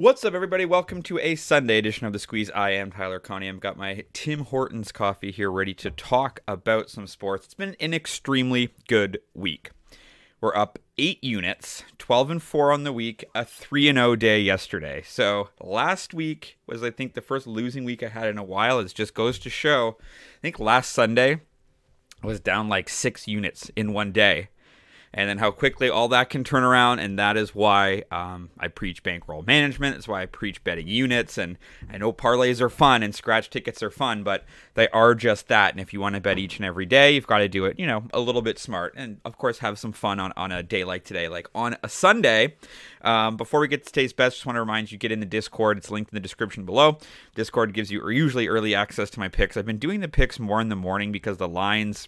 What's up, everybody? Welcome to a Sunday edition of the Squeeze. I am Tyler Conium. I've got my Tim Hortons coffee here ready to talk about some sports. It's been an extremely good week. We're up eight units, 12 and 4 on the week, a 3 and 0 day yesterday. So last week was, I think, the first losing week I had in a while. It just goes to show. I think last Sunday I was down like six units in one day and then how quickly all that can turn around. And that is why um, I preach bankroll management. That's why I preach betting units. And I know parlays are fun and scratch tickets are fun, but they are just that. And if you want to bet each and every day, you've got to do it, you know, a little bit smart. And of course, have some fun on, on a day like today. Like on a Sunday, um, before we get to today's best, just want to remind you get in the Discord. It's linked in the description below. Discord gives you usually early access to my picks. I've been doing the picks more in the morning because the lines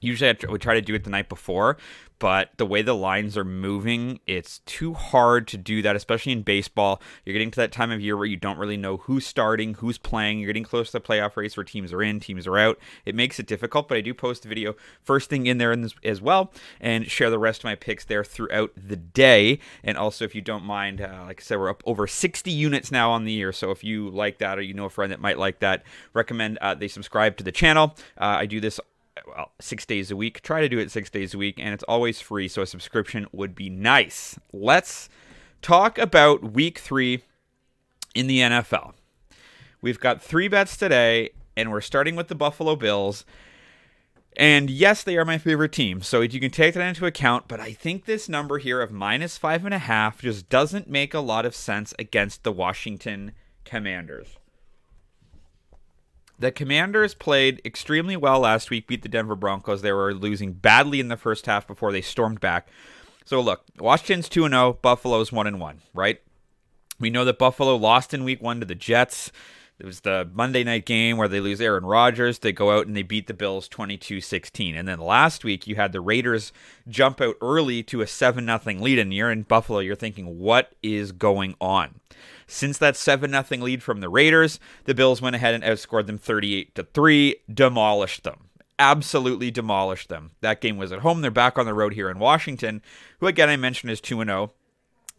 usually I would try to do it the night before but the way the lines are moving, it's too hard to do that, especially in baseball. You're getting to that time of year where you don't really know who's starting, who's playing. You're getting close to the playoff race where teams are in, teams are out. It makes it difficult, but I do post a video first thing in there in this, as well and share the rest of my picks there throughout the day. And also, if you don't mind, uh, like I said, we're up over 60 units now on the year. So if you like that or you know a friend that might like that, recommend uh, they subscribe to the channel. Uh, I do this well, six days a week. Try to do it six days a week, and it's always free, so a subscription would be nice. Let's talk about week three in the NFL. We've got three bets today, and we're starting with the Buffalo Bills. And yes, they are my favorite team, so you can take that into account. But I think this number here of minus five and a half just doesn't make a lot of sense against the Washington Commanders. The Commanders played extremely well last week, beat the Denver Broncos. They were losing badly in the first half before they stormed back. So look, Washington's 2 0, Buffalo's 1 1, right? We know that Buffalo lost in week 1 to the Jets. It was the Monday night game where they lose Aaron Rodgers. They go out and they beat the Bills 22 16. And then last week, you had the Raiders jump out early to a 7 0 lead. And you're in Buffalo. You're thinking, what is going on? Since that 7 0 lead from the Raiders, the Bills went ahead and outscored them 38 to 3, demolished them. Absolutely demolished them. That game was at home. They're back on the road here in Washington, who again I mentioned is 2 0.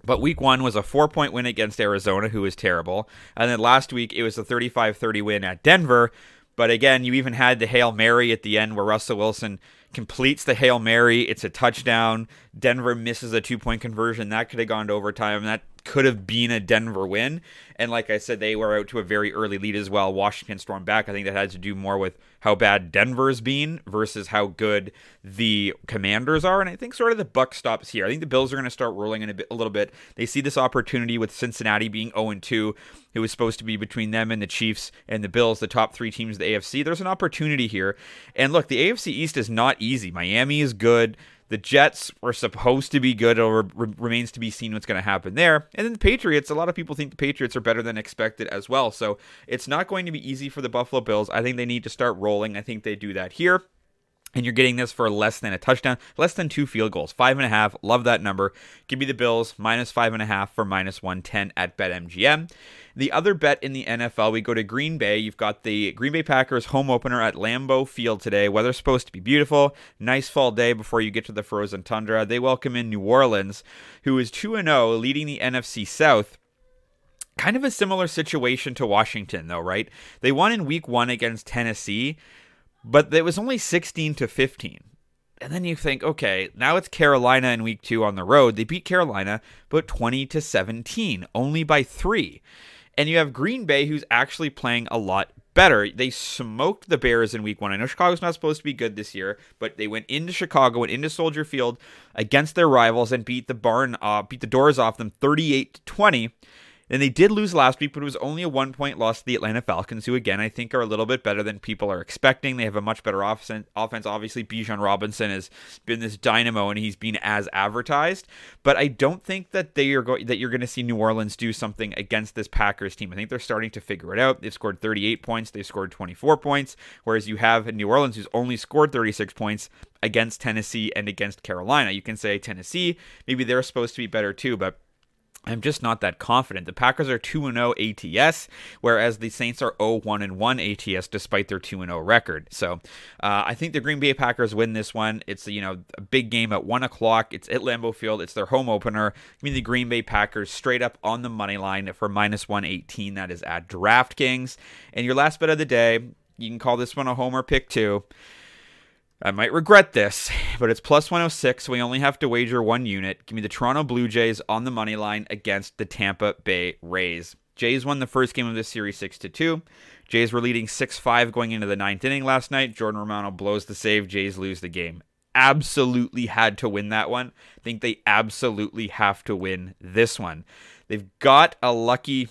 But week one was a four point win against Arizona, who was terrible. And then last week it was a 35 30 win at Denver. But again, you even had the Hail Mary at the end where Russell Wilson completes the Hail Mary. It's a touchdown. Denver misses a two point conversion. That could have gone to overtime. That could have been a Denver win. And like I said, they were out to a very early lead as well. Washington stormed back. I think that had to do more with how bad Denver's been versus how good the Commanders are. And I think sort of the buck stops here. I think the Bills are going to start rolling in a, bit, a little bit. They see this opportunity with Cincinnati being 0 2. It was supposed to be between them and the Chiefs and the Bills, the top three teams of the AFC. There's an opportunity here. And look, the AFC East is not easy. Miami is good. The Jets were supposed to be good. It re- remains to be seen what's going to happen there. And then the Patriots, a lot of people think the Patriots are better than expected as well. So it's not going to be easy for the Buffalo Bills. I think they need to start rolling. I think they do that here and you're getting this for less than a touchdown, less than two field goals, five and a half. Love that number. Give me the Bills minus five and a half for minus 110 at BetMGM. The other bet in the NFL, we go to Green Bay. You've got the Green Bay Packers home opener at Lambeau Field today. Weather's supposed to be beautiful. Nice fall day before you get to the frozen tundra. They welcome in New Orleans, who is 2 0, leading the NFC South. Kind of a similar situation to Washington, though, right? They won in week one against Tennessee but it was only 16 to 15. And then you think, okay, now it's Carolina in week two on the road. They beat Carolina, but 20 to 17, only by three. And you have Green Bay, who's actually playing a lot better. They smoked the Bears in week one. I know Chicago's not supposed to be good this year, but they went into Chicago and into Soldier Field against their rivals and beat the barn, uh, beat the doors off them 38 to 20. And they did lose last week, but it was only a one point loss to the Atlanta Falcons, who, again, I think are a little bit better than people are expecting. They have a much better offense. Obviously, Bijan Robinson has been this dynamo and he's been as advertised. But I don't think that they are that you're going to see New Orleans do something against this Packers team. I think they're starting to figure it out. They've scored 38 points, they've scored 24 points, whereas you have New Orleans who's only scored 36 points against Tennessee and against Carolina. You can say Tennessee, maybe they're supposed to be better too, but I'm just not that confident. The Packers are 2 0 ATS, whereas the Saints are 0 1 1 ATS despite their 2 0 record. So uh, I think the Green Bay Packers win this one. It's you know a big game at 1 o'clock. It's at Lambeau Field. It's their home opener. I mean, the Green Bay Packers straight up on the money line for minus 118. That is at DraftKings. And your last bet of the day, you can call this one a homer pick too. I might regret this, but it's plus 106, so we only have to wager one unit. Give me the Toronto Blue Jays on the money line against the Tampa Bay Rays. Jays won the first game of this series 6 to 2. Jays were leading 6 5 going into the ninth inning last night. Jordan Romano blows the save. Jays lose the game. Absolutely had to win that one. I think they absolutely have to win this one. They've got a lucky,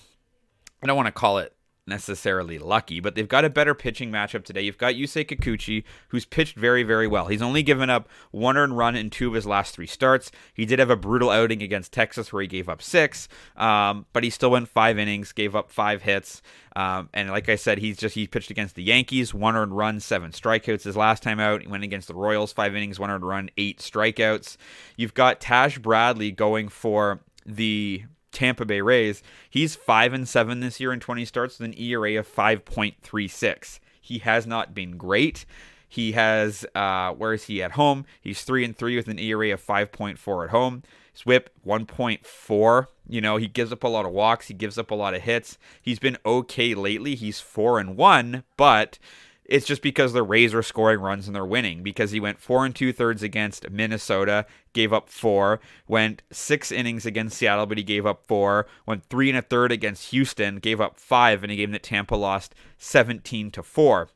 I don't want to call it necessarily lucky, but they've got a better pitching matchup today. You've got Yusei Kikuchi, who's pitched very, very well. He's only given up one earned run in two of his last three starts. He did have a brutal outing against Texas where he gave up six, um, but he still went five innings, gave up five hits. Um, and like I said, he's just he pitched against the Yankees, one earned run, seven strikeouts his last time out. He went against the Royals, five innings, one earned run, eight strikeouts. You've got Taj Bradley going for the Tampa Bay Rays, he's 5 and 7 this year in 20 starts with an ERA of 5.36. He has not been great. He has uh, where is he at home? He's 3 and 3 with an ERA of 5.4 at home. His whip 1.4. You know, he gives up a lot of walks, he gives up a lot of hits. He's been okay lately. He's 4 and 1, but it's just because the Rays are scoring runs and they're winning. Because he went four and two thirds against Minnesota, gave up four. Went six innings against Seattle, but he gave up four. Went three and a third against Houston, gave up five in a game that Tampa lost 17 to four.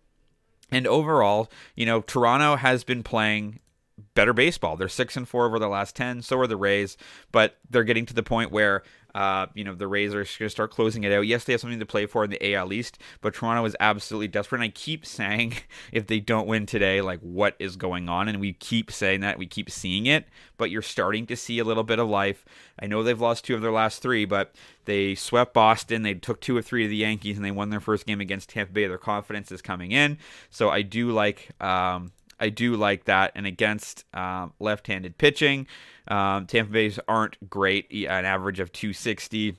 And overall, you know, Toronto has been playing better baseball. They're six and four over the last ten. So are the Rays, but they're getting to the point where uh, you know, the Rays are going to start closing it out. Yes, they have something to play for in the AL East, but Toronto is absolutely desperate. And I keep saying, if they don't win today, like what is going on? And we keep saying that, we keep seeing it, but you're starting to see a little bit of life. I know they've lost two of their last three, but they swept Boston. They took two or three of the Yankees, and they won their first game against Tampa Bay. Their confidence is coming in. So I do like. Um, I do like that. And against um, left-handed pitching, um, Tampa Bay's aren't great. An average of 260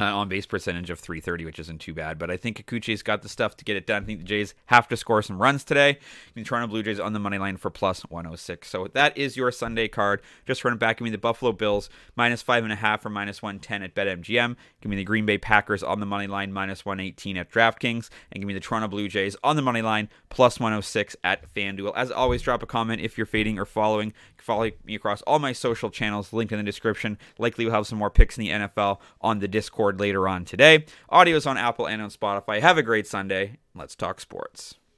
uh, on base percentage of 330, which isn't too bad. But I think Kikuchi's got the stuff to get it done. I think the Jays have to score some runs today. The Toronto Blue Jays on the money line for plus 106. So that is your Sunday card. Just running back, give me the Buffalo Bills minus five and a half or minus 110 at BetMGM. Give me the Green Bay Packers on the money line minus 118 at DraftKings, and give me the Toronto Blue Jays on the money line plus 106 at FanDuel. As always, drop a comment if you're fading or following. Follow me across all my social channels, linked in the description. Likely we'll have some more picks in the NFL on the Discord later on today. Audio is on Apple and on Spotify. Have a great Sunday. Let's talk sports.